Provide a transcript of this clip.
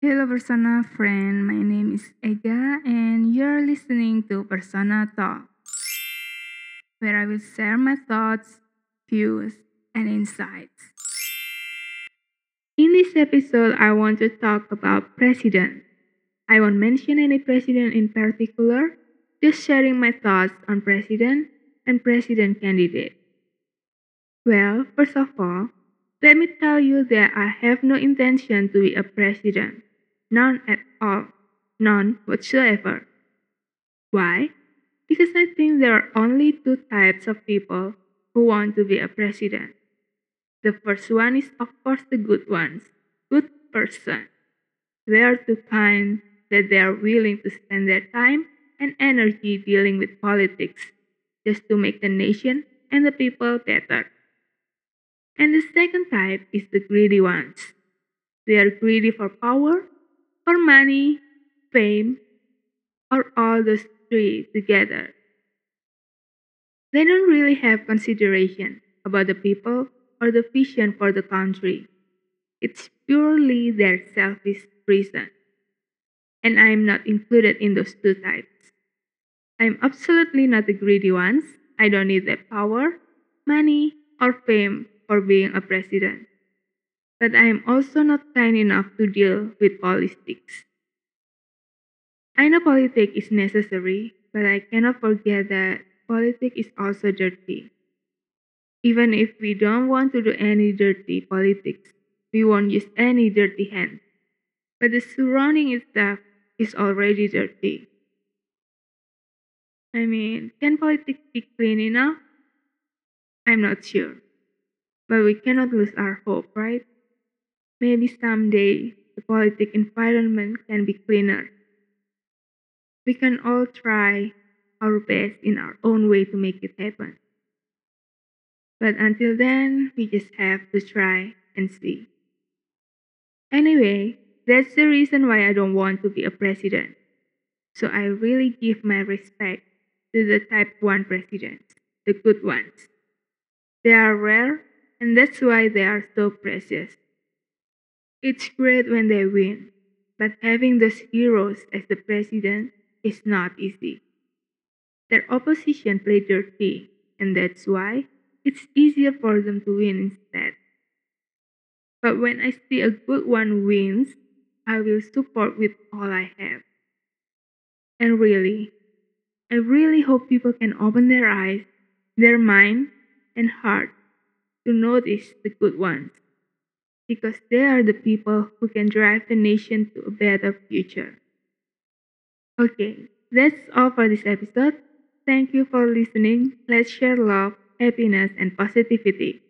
Hello, Persona friend. My name is Ega, and you're listening to Persona Talk, where I will share my thoughts, views, and insights. In this episode, I want to talk about president. I won't mention any president in particular, just sharing my thoughts on president and president candidate. Well, first of all, let me tell you that I have no intention to be a president. None at all. None whatsoever. Why? Because I think there are only two types of people who want to be a president. The first one is, of course, the good ones, good person. They are the kind that they are willing to spend their time and energy dealing with politics just to make the nation and the people better. And the second type is the greedy ones. They are greedy for power, for money, fame, or all those three together. They don't really have consideration about the people or the vision for the country. It's purely their selfish reason. And I am not included in those two types. I am absolutely not the greedy ones. I don't need that power, money, or fame for being a president. But I am also not kind enough to deal with politics. I know politics is necessary, but I cannot forget that politics is also dirty. Even if we don't want to do any dirty politics, we won't use any dirty hands. But the surrounding itself is already dirty. I mean, can politics be clean enough? I'm not sure. But we cannot lose our hope, right? Maybe someday the politic environment can be cleaner. We can all try our best in our own way to make it happen. But until then, we just have to try and see. Anyway, that's the reason why I don't want to be a president. So I really give my respect to the type 1 presidents, the good ones. They are rare, and that's why they are so precious. It's great when they win, but having those heroes as the president is not easy. Their opposition play dirty, and that's why it's easier for them to win instead. But when I see a good one wins, I will support with all I have. And really, I really hope people can open their eyes, their mind, and heart to notice the good ones. Because they are the people who can drive the nation to a better future. Okay, that's all for this episode. Thank you for listening. Let's share love, happiness, and positivity.